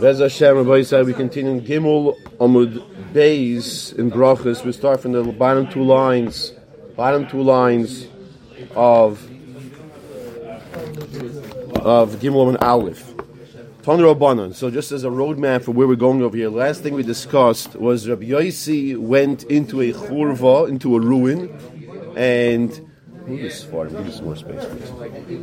Bez Hashem, Rabbi said we continue in Gimel Amud Beis in Brachas. We start from the bottom two lines, bottom two lines of of Gimel Amud Aleph. Ton Rabbanon. So just as a roadmap for where we're going over here, last thing we discussed was Rabbi Yossi went into a churva, into a ruin, and Move this forward. Give us more space, please.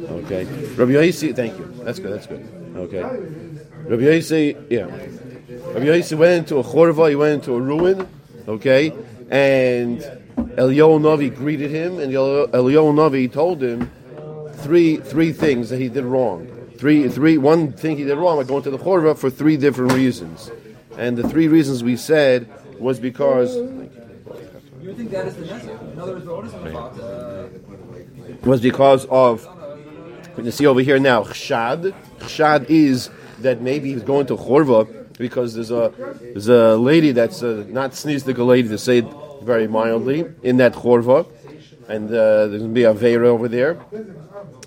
Okay. Rabbi Yossi, thank you. That's good. That's good. Okay. Rabbi Yossi, yeah. Rabbi Yossi went into a chorva. He went into a ruin. Okay. And Eliyahu Navi greeted him, and Eliyahu Navi told him three three things that he did wrong. Three three one thing he did wrong by going to the chorva for three different reasons. And the three reasons we said was because. You think that is the message? In other words, what is about? Uh, was because of you see over here now chshad. Chshad is that maybe he's going to chorva because there's a there's a lady that's uh, not sneeze the lady to say it very mildly in that chorva, and uh, there's going to be a veira over there,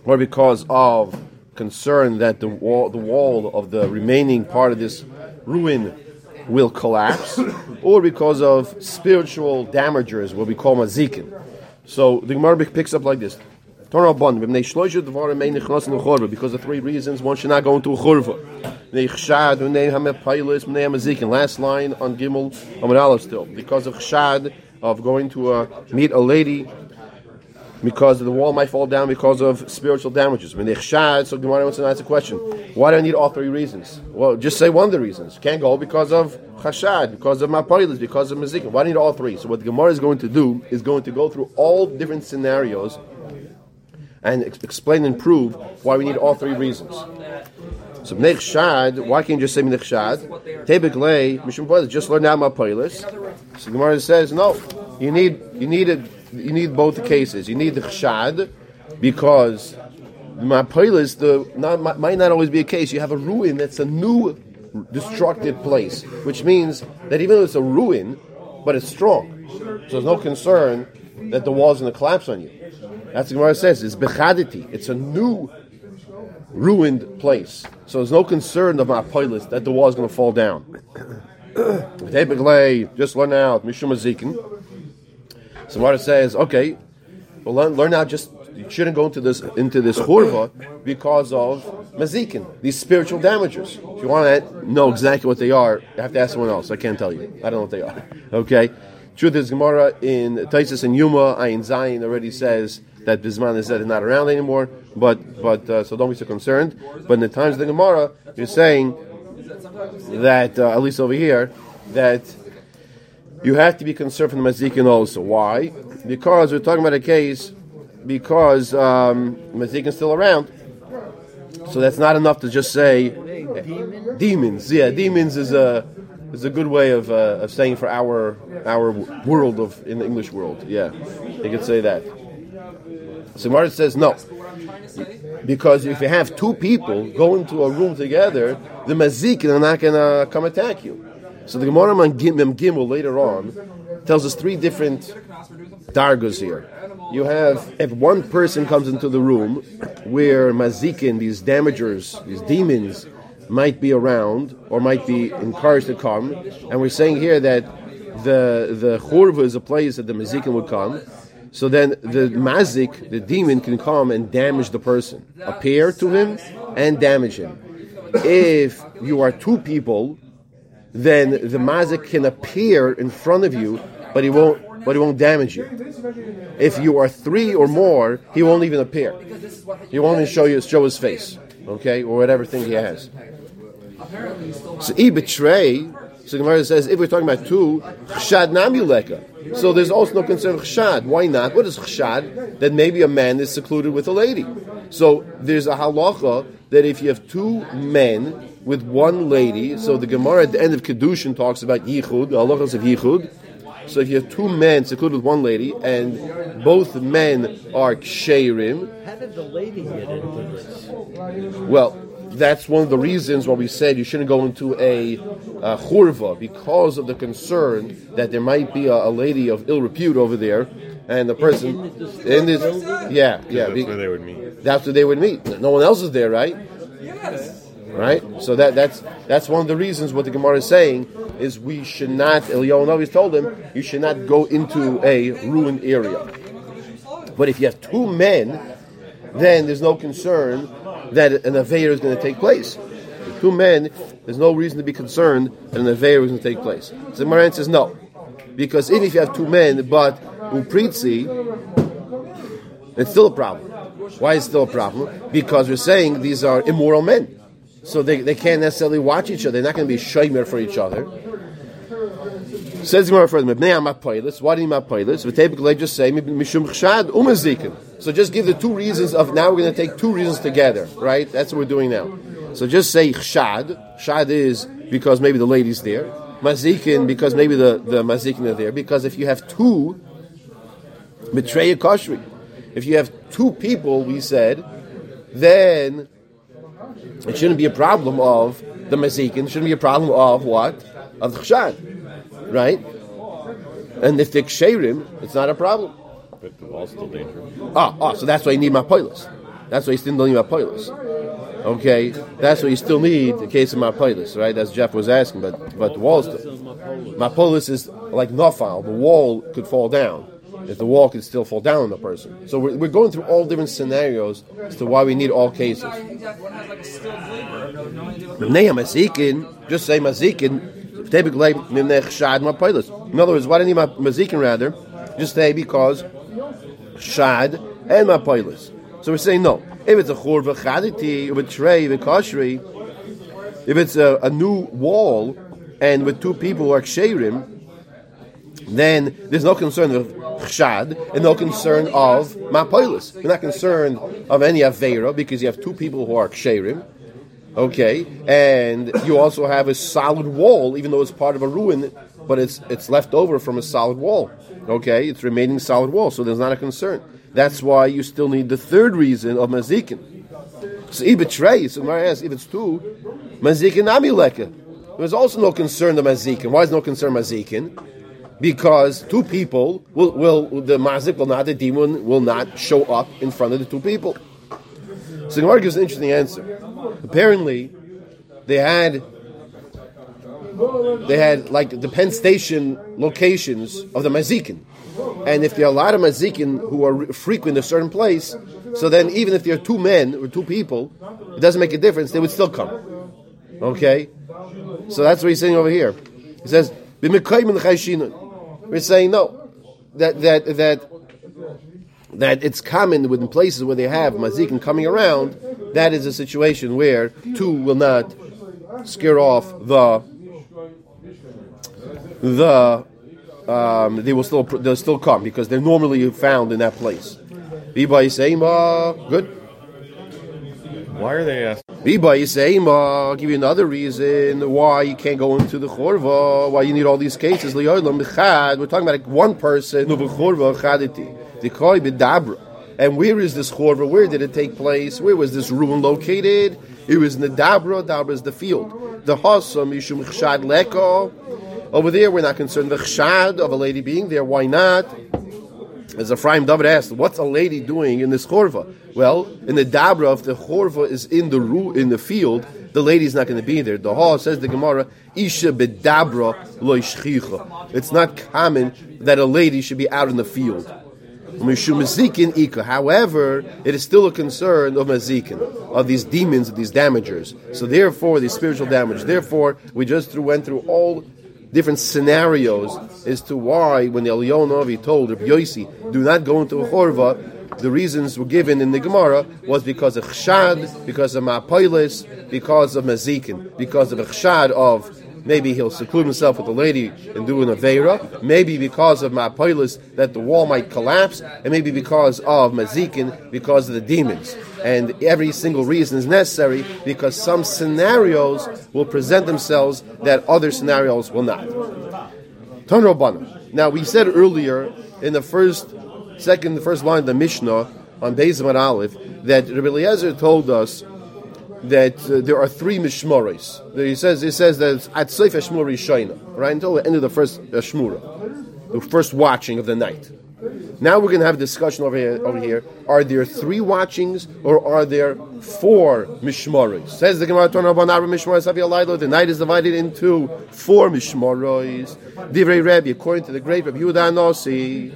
or because of concern that the wall the wall of the remaining part of this ruin will collapse, or because of spiritual damagers, what we call mazikin. So the Gemara picks up like this. Because of three reasons, one should not go into a churva. Last line on Gimel Amid Aleph still. Because of chshad, of going to uh, meet a lady, because the wall might fall down because of spiritual damages. So Gemara wants to ask a question. Why do I need all three reasons? Well, just say one of the reasons. Can't go because of chashad, because of mapilis, because of mazikin. Why do I need all three? So what Gemara is going to do is going to go through all different scenarios and explain and prove why we need all three reasons. So Mnech Shad, why can't you just say Mnech Shad? Tebek Mishum just learn out my pilus. So Gemara says, no, you need you need it you need both the cases. You need the Shad because my pilus the not, might not always be a case. You have a ruin that's a new destructive place, which means that even though it's a ruin, but it's strong. So there's no concern that the wall's going to collapse on you. That's what Gemara says. It's bechaditi. It's a new ruined place. So there's no concern of my pilot that the wall is going to fall down. Just learn out Mishum Azikin. So Gemara says, okay, well learn, learn out just you shouldn't go into this into this churva because of mazikin, these spiritual damages. If you want to know exactly what they are, you have to ask someone else. I can't tell you. I don't know what they are. Okay. Truth is, Gemara in Taisus and Yuma, Ayin Zayin already says that Bisman is not around anymore. But but uh, so don't be so concerned. But in the times of the Gemara, you're saying that uh, at least over here that you have to be concerned for the mazikin also. Why? Because we're talking about a case because um, mazikin is still around. So that's not enough to just say demons. demons. Yeah, demons is a is a good way of, uh, of saying for our our world of in the English world. Yeah, you could say that. So Gemara says no. Because if you have two people go into a room together, the mazikin are not going to come attack you. So the Gemara on Gimel, Gimel later on tells us three different dargas here. You have if one person comes into the room where mazikin, these damagers, these demons, might be around or might be encouraged to come, and we're saying here that the the churva is a place that the mazikin would come. So then the mazik, the demon, can come and damage the person, appear to him and damage him. If you are two people, then the mazik can appear in front of you, but he won't. But he won't damage you. If you are three or more, he won't even appear. He won't even show you show his face, okay, or whatever thing he has. So he betray. So Gemara says if we're talking about two, chshad namuleka. So there's also no concern of chshad. Why not? What is chshad? That maybe a man is secluded with a lady. So there's a halacha that if you have two men with one lady, so the Gemara at the end of Kedushin talks about yichud, the halachas of yichud. So if you have two men secluded with one lady, and both men are ksherim. How did the lady get into this? Well, that's one of the reasons why we said you shouldn't go into a, a churva because of the concern that there might be a, a lady of ill repute over there, and the person in this, yeah, yeah, That's where they would meet. that's where they would meet. No one else is there, right? Yes. Right? So that that's that's one of the reasons what the Gemara is saying is we should not Eliyahu always told him you should not go into a ruined area. But if you have two men, then there's no concern that an affair is going to take place. With two men, there's no reason to be concerned that an affair is going to take place. So the Gemara says no, because even if you have two men, but upritzi, it's still a problem. Why is it still a problem? Because we're saying these are immoral men. So they, they can't necessarily watch each other. They're not going to be shomer for each other. Says Gemara further, "Mibnei amapoilis." Why do you amapoilis? V'tepikle just say mishum chshad umazikin. So just give the two reasons of now we're going to take two reasons together, right? That's what we're doing now. So just say chshad. Chshad is because maybe the lady's there. Mazikin because maybe the the mazikin are there. Because if you have two betray a kashri, if you have two people, we said, then it shouldn't be a problem of the mazikin. It shouldn't be a problem of what of the chshad, right? And if they're ksherim, it's not a problem. But the wall's still dangerous. Ah, ah, so that's why you need my mapoilis. That's why you still need my mapoilis. Okay, that's what you still need in case of my mapoilis, right? As Jeff was asking, but but the wall still. Mapolis is like nofal. The wall could fall down. If the wall could still fall down on the person. So we're, we're going through all different scenarios as to why we need all cases. Exactly. One has a skilled labor. No, no idea what Mnei mazikin, just say mazikin. In other words, why need ma- mazikin rather? Just say because shad and mapoilis. So we're saying no. If it's a churva chaditi, if it's trey, it's if it's a, a new wall and with two people who are ksherim, then there's no concern of chshad and no concern of mapoilis. You're not concerned of any avera because you have two people who are ksherim. Okay, and you also have a solid wall, even though it's part of a ruin, but it's it's left over from a solid wall. Okay, it's remaining solid wall, so there's not a concern. That's why you still need the third reason of mazikin. So it's trey, so Gemara asks, if it's two, mazikin amileka. There's also no concern of mazikin. Why is no concern mazikin? Because two people will, will the mazik will not the demon will not show up in front of the two people. So Gemara gives an interesting answer. Apparently, they had they had like the Penn Station locations of the mazikin, and if there are a lot of mazikin who are frequent a certain place, so then even if there are two men or two people, it doesn't make a difference. They would still come. Okay, so that's what he's saying over here. He says, We're saying no, that that that that it's common within places where they have mazikin coming around. That is a situation where two will not scare off the the um, they will still they'll still come because they're normally found in that place. Biba Yisema, good. Why are they asking? Biba Yisema, I'll give you another reason why you can't go into the chorva, why you need all these cases. We're talking about like one person, no b'chorva chaditi, dekoi b'dabra. And where is this chorva? Where did it take place? Where was this ruin located? It was in the dabra. Dabra is the field. The hasam yishum chshad leko. Over there, we're not concerned. The chshad of a lady being there. Why not? As Ephraim David asked, what's a lady doing in this chorva? Well, in the dabra, if the chorva is in the ru- in the field, the lady's not going to be there. The hall says the Gemara, Isha bedabra lo ishchicha. It's not common that a lady should be out in the field. However, it is still a concern of mazikin, of these demons, of these damagers. So therefore, the spiritual damage. Therefore, we just went through all different scenarios as to why, when the Eliyonavi told Rabbi Yosi, do not go into a chorva, the reasons were given in the Gemara was because of chshad, because of ma'apoilis, because of mazikin, because of chshad of maybe he'll seclude himself with the lady and do an avera, maybe because of ma'apoilis that the wall might collapse, and maybe because of mazikin, because of the demons. And every single reason is necessary because some scenarios will present themselves that other scenarios will not. Tanrobana. Now we said earlier in the first, second, the first line of the Mishnah on Beis Amar Aleph that Rabbi Eliezer told us that uh, there are three mishmoris. He says he says that at Seif Shmuri Shaina, right until the end of the first uh, the first watching of the night. Now we're going to have a discussion over here. Over here, are there three watchings or are there four mishmaros? Says the Gemara The night is divided into four mishmaros. Divrei Rebbe, according to the great Rabbi Yehuda Nasi.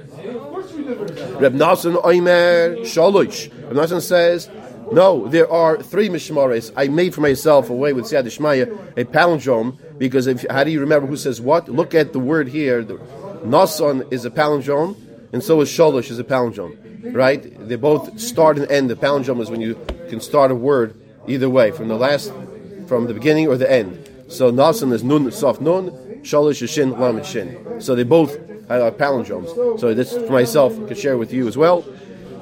Reb Nasan Oimer Shalosh. Reb Nasan says, no, there are three mishmares. I made for myself away with Siyad Shmaya a palindrome because if, how do you remember who says what? Look at the word here. The, Nasan is a palindrome, and so is Shalosh is a palindrome. Right? They both start and end. The palindrome is when you can start a word either way, from the last, from the beginning or the end. So Nasan is Nun, soft Nun, Shalosh is Shin, Lamed Shin. So they both are palindromes. So this for myself, I could share with you as well.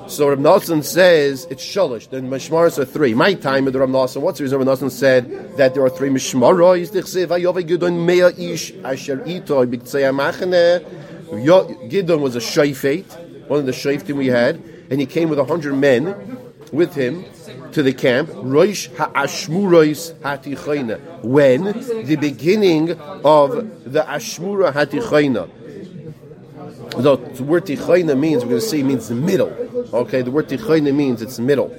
So Rav Nosson says it's shalish. Then mishmaros are three. My time with Rav Nosson. What's the reason Rav Nosson said that there are three mishmaros? Dichsev ayove gidon mea ish asher amachane. Gidon was a shayfet, one of the shayftim we had, and he came with a hundred men with him to the camp. Roish ha'ashmurois hatichayna. When the beginning of the ashmura hatichayna the word tichayna means, we're going to see, means the middle. Okay, the word tichayna means it's middle.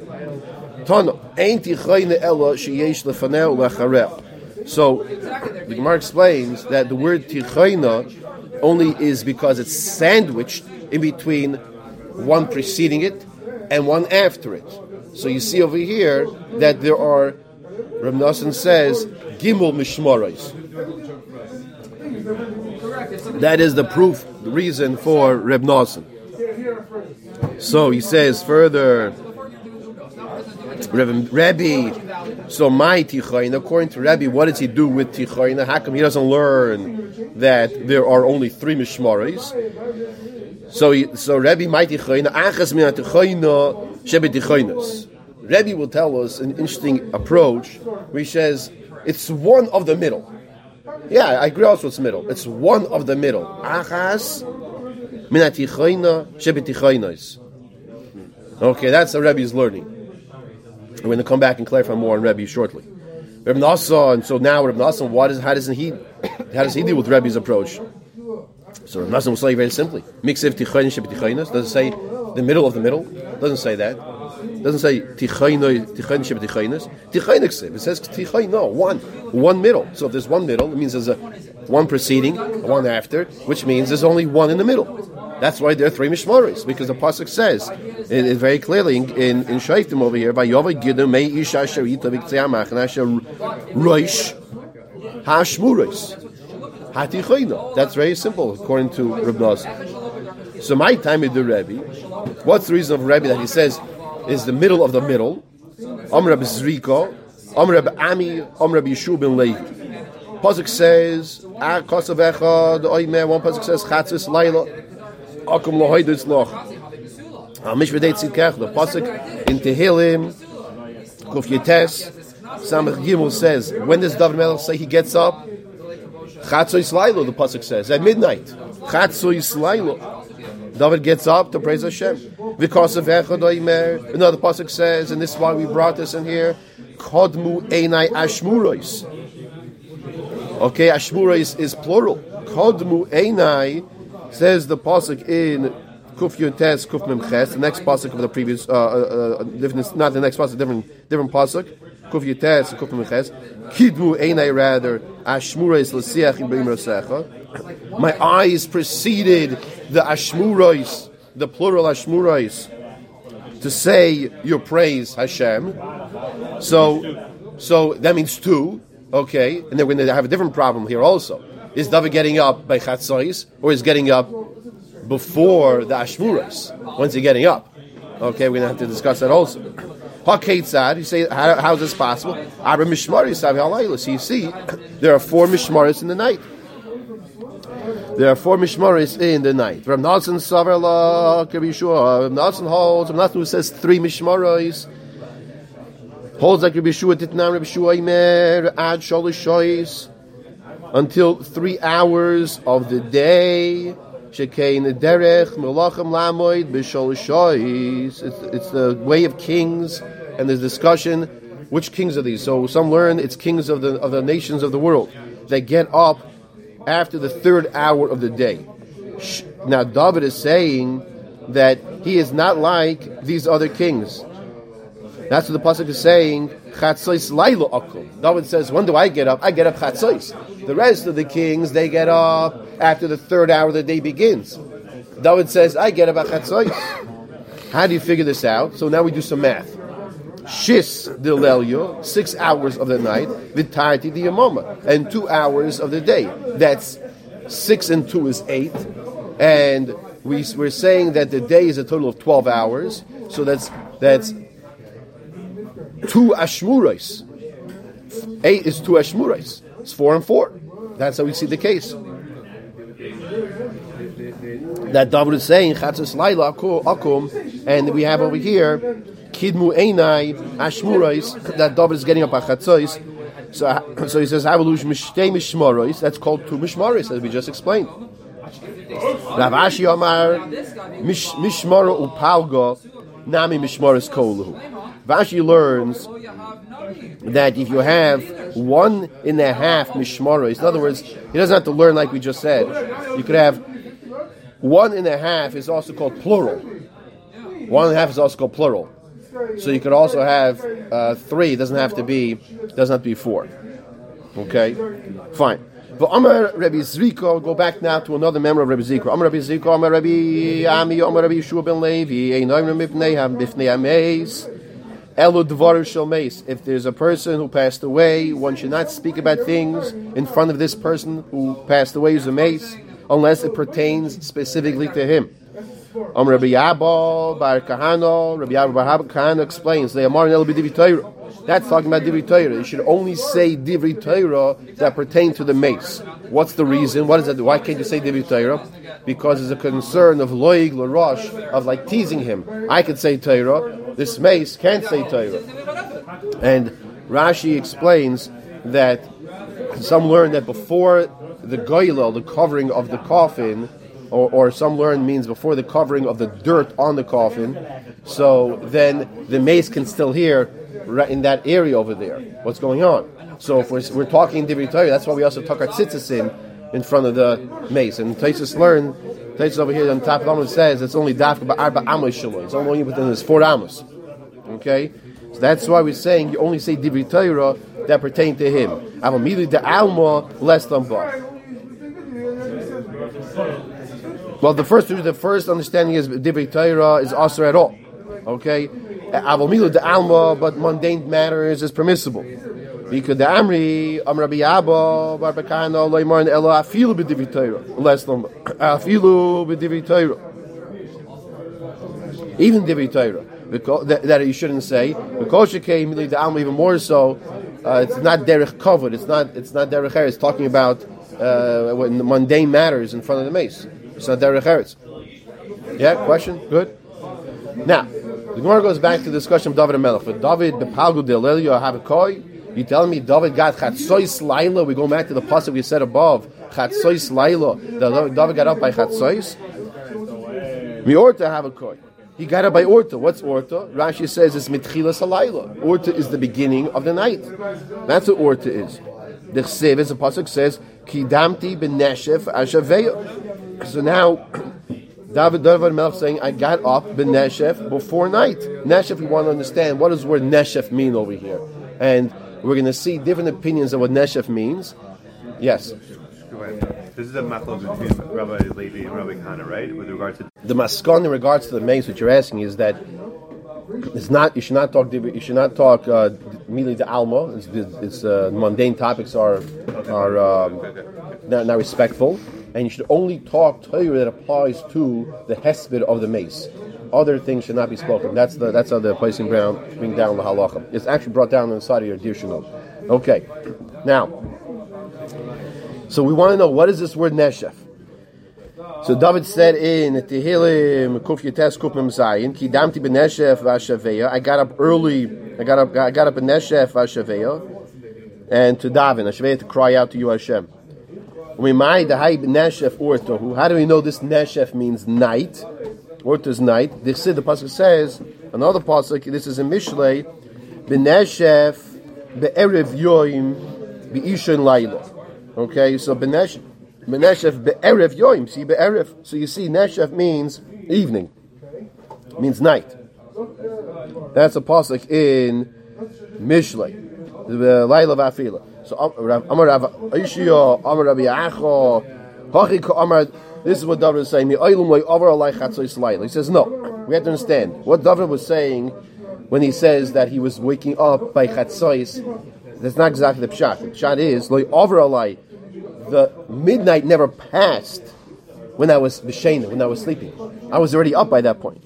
Tana, ain't tichayna ella sheyesh lefaneu lacharel. So, the Gemara explains that the word tichayna only is because it's sandwiched in between one preceding it and one after it. So you see over here that there are, Rav Nassan says, gimel mishmarais. That is the proof, the reason for Reb Nosson. So he says further, Rebbe, so my Tichayin, according to Rebbe, what does he do with Tichayin? How come he doesn't learn that there are only three Mishmaris? So, so Rebbe, my Tichayin, Achas min Tichayin, Shebe. Rebbe will tell us an interesting approach, he says, it's one of the middle. Yeah, I agree also it's middle. It's one of the middle. Achas minatichoina shebetichoinos. Okay, that's the Rebbe's learning. We're going to come back and clarify more on Rebbe shortly. Rebbe Nasa, and so now Rebbe Nasa, what is, how does he how does he deal with Rebbe's approach? So Rebbe Nasa will say very simply, Mixiv tichoin shebetichoinos. Does it say the middle of the middle? Doesn't say that. Doesn't say tichaynoi tichayn sheb tichaynos. Tichayniksiv. It says tichay. No, one, one middle. So if there's one middle, it means there's a one preceding, one after, which means there's only one in the middle. That's why there are three mishmaris because the pasuk says it, it very clearly in in, in Shaiftim over here by Yova Gidom Mei Isha Sharita B'Ktzei Amachna Roish Hashmuris Hatichayna. That's very simple according to Reb So my time with the Rebbe, what's the reason of Rebbe that he says is the middle of the middle. Amr Zriko, Amr Ami, Amr Yeshua ben Levi. Pasuk says, Ah, Kosav Echad, Oime, one Pasuk says, Chatzis Laila, Akum Lohoidus Loch. Mishvedeit Tzidkech, the Pasuk in Tehillim, Kuf Yetes, Samach Gimel says, when does David Melech say he gets up? Chatzois Laila, the Pasuk says, at midnight. Chatzois Laila. David gets up to praise Hashem. Because of Echad Another pasuk says, and this is why we brought this in here. Kodmu einai ashmurais. Okay, ashmurais is plural. Kodmu einai says the pasuk in Kuf Yutes Kuf Memches. The next pasuk of the previous, uh, uh, uh, not the next pasuk, different, different pasuk. Kuf Yutes Kuf Memches. Kidmu einai rather ashmurais l'siach in b'imrosecha. My eyes preceded the Ashmurais, the plural Ashmurais, to say your praise, Hashem. So, so that means two, okay? And then we're going to have a different problem here also. Is David getting up by Chatzais, or is getting up before the Ashmurais? When's he getting up? Okay, we're going to have to discuss that also. HaKetzad, you say, how, how is this possible? Abra Mishmaris, So you see, there are four Mishmaris in the night. There are four mishmaris in the night. Rav Nasan Savarla, Yeshua. Rav Nasan holds. Rav Nasan who says three mishmaris holds like Rabbi Yeshua Titnam Rabbi Yeshua Imer Ad Sholish until three hours of the day. It's it's the way of kings, and there's discussion. Which kings are these? So some learn it's kings of the of the nations of the world. They get up after the third hour of the day. Now David is saying that he is not like these other kings. That's what the pasuk is saying. David says, "When do I get up? I get up chatzos." The rest of the kings they get up after the third hour of the day begins. David says, "I get up at chatzos." How do you figure this out? So now we do some math. Shis dilelyo, six hours of the night, vitarti the yamama, and two hours of the day. That's six and two is eight, and we, we're saying that the day is a total of twelve hours. So that's that's two ashmurais. Eight is two ashmurais. It's four and four. That's how we see the case. That David is saying chatzos laila akum, and we have over here kidmu einai ashmurais. That David is getting up at chatzos. So, so he says avalush mishtei mishmaros. That's called two mishmaros, as we just explained. Rav Ashi mish, mishmara upalga nami mishmaros kolu. Vashi learns that if you have one and a half mishmaros, in other words, he doesn't have to learn like we just said. You could have one and a half is also called plural. One and a half is also called plural. So you could also have uh, three. It doesn't have to be doesn't have to be four. Okay, fine. But Amar Rabbi Zriko, go back now to another member of Rabbi Zriko. Amar Rabbi Zriko, Amar Rabbi Ami, Amar Rabbi Yeshua ben Levi, Einoim Mipnei Ham Bifnei Ameis. Elu Dvaru Shel Meis. If there's a person who passed away, one should not speak about things in front of this person who passed away as a mace, unless it pertains specifically to him. Um, Rabbi Yabba Bar Kahano, Rabbi Yabba Bar Kahano explains, "They Amar El B'Divrei Torah." That's talking about Divrei Torah. You should only say Divrei Torah that pertain to the mace. What's the reason? What is that? Why can't you say Divrei Torah? Because there's a concern of loig larosh of like teasing him. I could say Torah. This mace can't say Torah. And Rashi explains that some learn that before the goyla, the covering of the coffin, or, or some learn means before the covering of the dirt on the coffin, so then the mace can still hear right in that area over there what's going on. So if we're, we're talking Divrei Torah, that's why we also talk our tzitzisim in in front of the mace. And Taisus learn, Taisus over here on top of Amos says it's only dafka ba'arba amos shalom. It's only within this four amos. Okay? So that's why we're saying you only say Divrei Torah that pertain to him. Avamili de alma less than ba. Well, the first the first understanding is Divrei Torah is also at all. Okay? Avamili de alma, but mundane matters is permissible. Because the Amri, Am Rabbi Abba, Barbakano, Leimar, Ella, Afilu b'Divrei Torah. Less than Afilu b'Divrei Torah. Even Divrei Torah. Because, that, that you shouldn't say. Because you came the Alma even more so. Uh, it's not derech covered. It's not. It's not derech. It's talking about uh, mundane matters in front of the mace. It's not derech eretz. Yeah. Question. Good. Now, the Gemara goes back to the discussion of David and Melech. For David, the Palgu de Lelio Havakoi, you tell me David got Chatzois Laila? We go back to the pasuk we said above. Chatzois Laila. David got up by Chatzois. Miorta Havakoi. He got it by Orta. What's Orta? Rashi says it's Mitchilas Halayla. Orta is the beginning of the night. That's what Orta is. The Chsev, as the Pasuk says, Kidamti b'neshef ashaveya. So now, David David Melech saying, I got up b'neshef before night. Neshef, we want to understand, what does the word neshef mean over here? And we're going to see different opinions of what neshef means. Yes. This is a machlok between Rabbi Levi and Rabbi Kana, right? With regard to The maskon in regards to the maze, what you're asking is that it's not. You should not talk. You should not talk uh, immediately to alma. It's, it's uh, mundane topics are are um, not, not respectful, and you should only talk Torah that applies to the hesped of the mace. Other things should not be spoken. That's the that's how the placing down bring down the halacha. It's actually brought down on the side of your dir shalom. Okay, now. So we want to know what is this word neshef. So David said in Tehillim Kuf Yates Kuf Mem Zayin Ki Damti B'Neshef Vashaveya. I got up early. I got up. I got up in Neshef Vashaveya, and to daven Hashaveya to cry out to you Hashem. We might the Hay Neshef Orto. How do we know this Neshef means night? Orto is night. The the pasuk says another pasuk. This is in Mishlei. B'Neshef Be'erev Yoim Be'ishon Laila. Okay, so B'Neshef. Meneshef be'erev yoim. See be'erev. So you see, neshef means evening. means night. That's a pasuk in Mishlei, the Laila Vafila. This is what David is saying. He says no. We have to understand what David was saying when he says that he was waking up by chatzos. That's not exactly the pshat. The pshat is loy over alay. The midnight never passed when I was b'shena, when I was sleeping. I was already up by that point.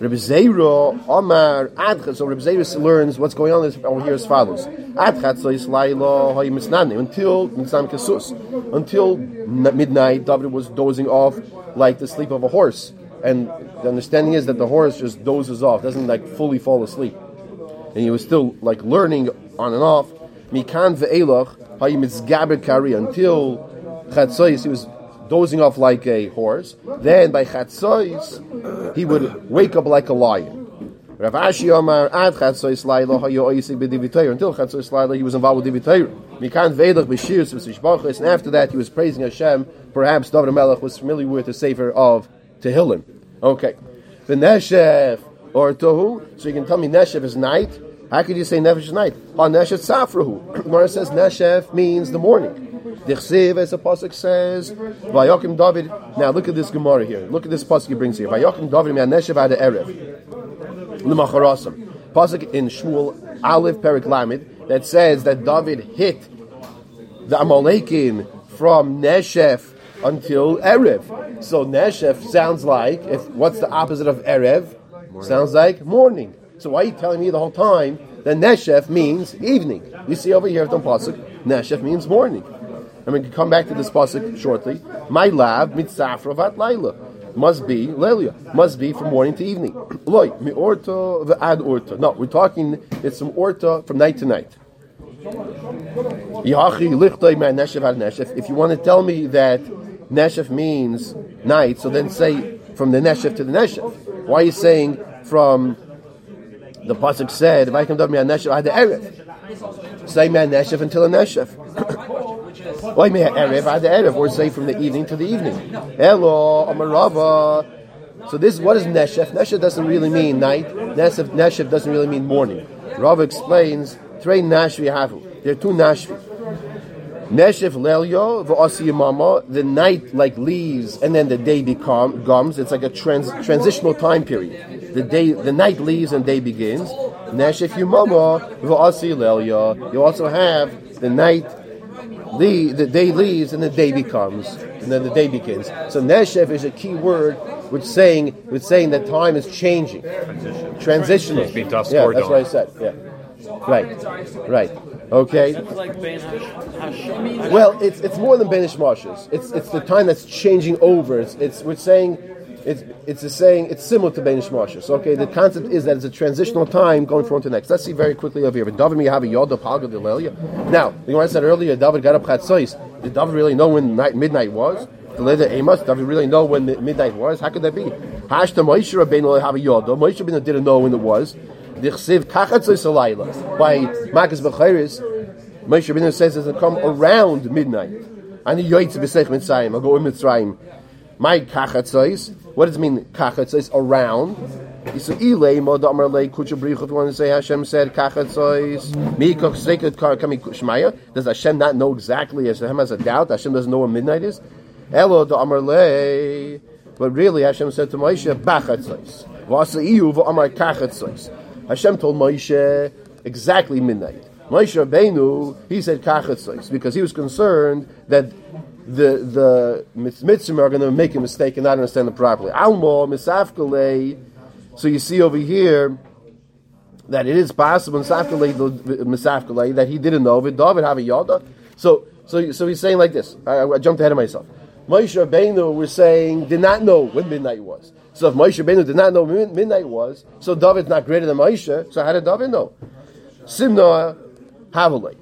Rabbi Zeiro Omar Adchat. So Rabbi Zeiro learns what's going on over here as follows: Adchat so Yisraelo Hayi Misnane until Mitzam Kesus, until midnight. David was dozing off like the sleep of a horse, and the understanding is that the horse just dozes off, doesn't like fully fall asleep, and he was still like learning on and off. Mikan ve'elach Hayi Mitzgaber Kari until Chatzos he was dozing off like a horse. Then by Chatzos, he would wake up like a lion. Rav Ashi Omar ad Chatzos Laila hayo oisik b'divitayr. Until Chatzos Laila, he was involved with divitayr. Mikan ve'elach b'shir v'sishbachos. And after that, he was praising Hashem. Perhaps David Melech was familiar with the sefer of Tehillim. Okay. V'neshef or tohu. So you can tell me Neshef is night. How could you say Nefesh is night? Ha Neshef Safrahu. Gemara says Neshef means the morning. Dichsiv, as the pasuk says, Vayokim David. Now look at this Gemara here. Look at this pasuk he brings here. Vayokim David me'an Neshef ad erev. L'macharasam. Pasuk in Shmuel Aleph Perik Lamed that says that David hit the Amalekim from Neshef until Erev. So Neshef sounds like if what's the opposite of Erev? Sounds like morning. So why are you telling me the whole time that Neshef means evening? We see over here at the pasuk, Neshef means morning. And we can come back to this pasuk shortly. My lab mitzafravat laila must be lelia must be from morning to evening. Loy mi orta ad orta. No, we're talking. It's from orta from night to night. If you want to tell me that neshef means night, so then say from the neshef to the neshef. Why are you saying from the pasuk said, "If I come to me on neshef, I had the erev." Say man neshef until a neshef. Why may erev I had erev, or say from the evening to the evening. Hello, amarava. So this, what is neshef? Neshef doesn't really mean night. Neshef, neshef doesn't really mean morning. Rav explains, three nashvi havu. There are two nashvi. Neshef lelyo v'asi yamama. The night like leaves, and then the day become comes. It's like a trans, transitional time period. The day, the night leaves and day begins. Neshef yamama v'asi lelyo. You also have the night, the the day leaves and the day becomes, and then the day begins. So neshef is a key word, which saying which saying that time is changing, Transition. transitional. yeah, that's what I said. Yeah, right, right. Okay. It's like Ben Hash- Well, it's it's more than Bein Hashmashos. It's it's the time that's changing over. It's, it's we're saying it's it's a saying it's similar to Bein Hashmashos. Okay, the concept is that it's a transitional time going from one to next. Let's see very quickly over here. But David have a yoda palga delelia. Now, the I said earlier, David got up chatzos. Did David really know when night, midnight was? The letter Amos, David really know when midnight was? How could that be? Hashta Moshe Rabbeinu have a yoda. Moshe Rabbeinu didn't know when it was. Dichsiv kachatzos alayla by Makas Bechiris. Moshe Rabbeinu says it's to come around midnight. And the yoitz b'seich mitzrayim. I'll go in mitzrayim. My kachatzos. What does it mean kachatzos? Around. Yisa ilay mo damar lei kucha brichu. If you want to say Hashem said kachatzos. Mi kach seket kar kami shmaya. Does Hashem not know exactly? As Hashem has a doubt. Hashem doesn't know when midnight is. Elo damar lei. But really, Hashem said to Moshe, "Bachatzos." Vasa iyu v'amar kachatzos. Hashem told Moshe exactly midnight. Moshe Rabbeinu, he said kachatzos because he was concerned that the the mitzvah are going to make a mistake and not understand it properly. Almo misafkale. So you see over here that it is possible misafkale that he didn't know. But David have a yada. So so so he's saying like this. I, I jumped ahead of myself. Moshe Rabbeinu, we're saying, did not know when midnight was. So if Moshe Rabbeinu did not know when midnight was, so David's not greater than Moshe. So how did David know? Simna Havalei.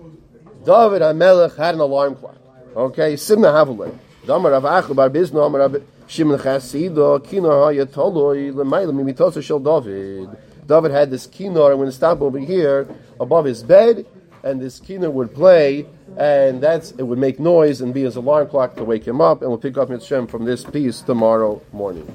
David HaMelech had an alarm clock. Okay, Simna Havalei. Damar Rav Bar Bizna Amar Rav Shimon Chasido Kinor HaYatoloi L'mayla Mimitosa Shel David. David had this kinor, going to stop over here, above his bed, and this kinor would play, and that's it would make noise and be his alarm clock to wake him up, and we'll pick up Mitzvah from this piece tomorrow morning.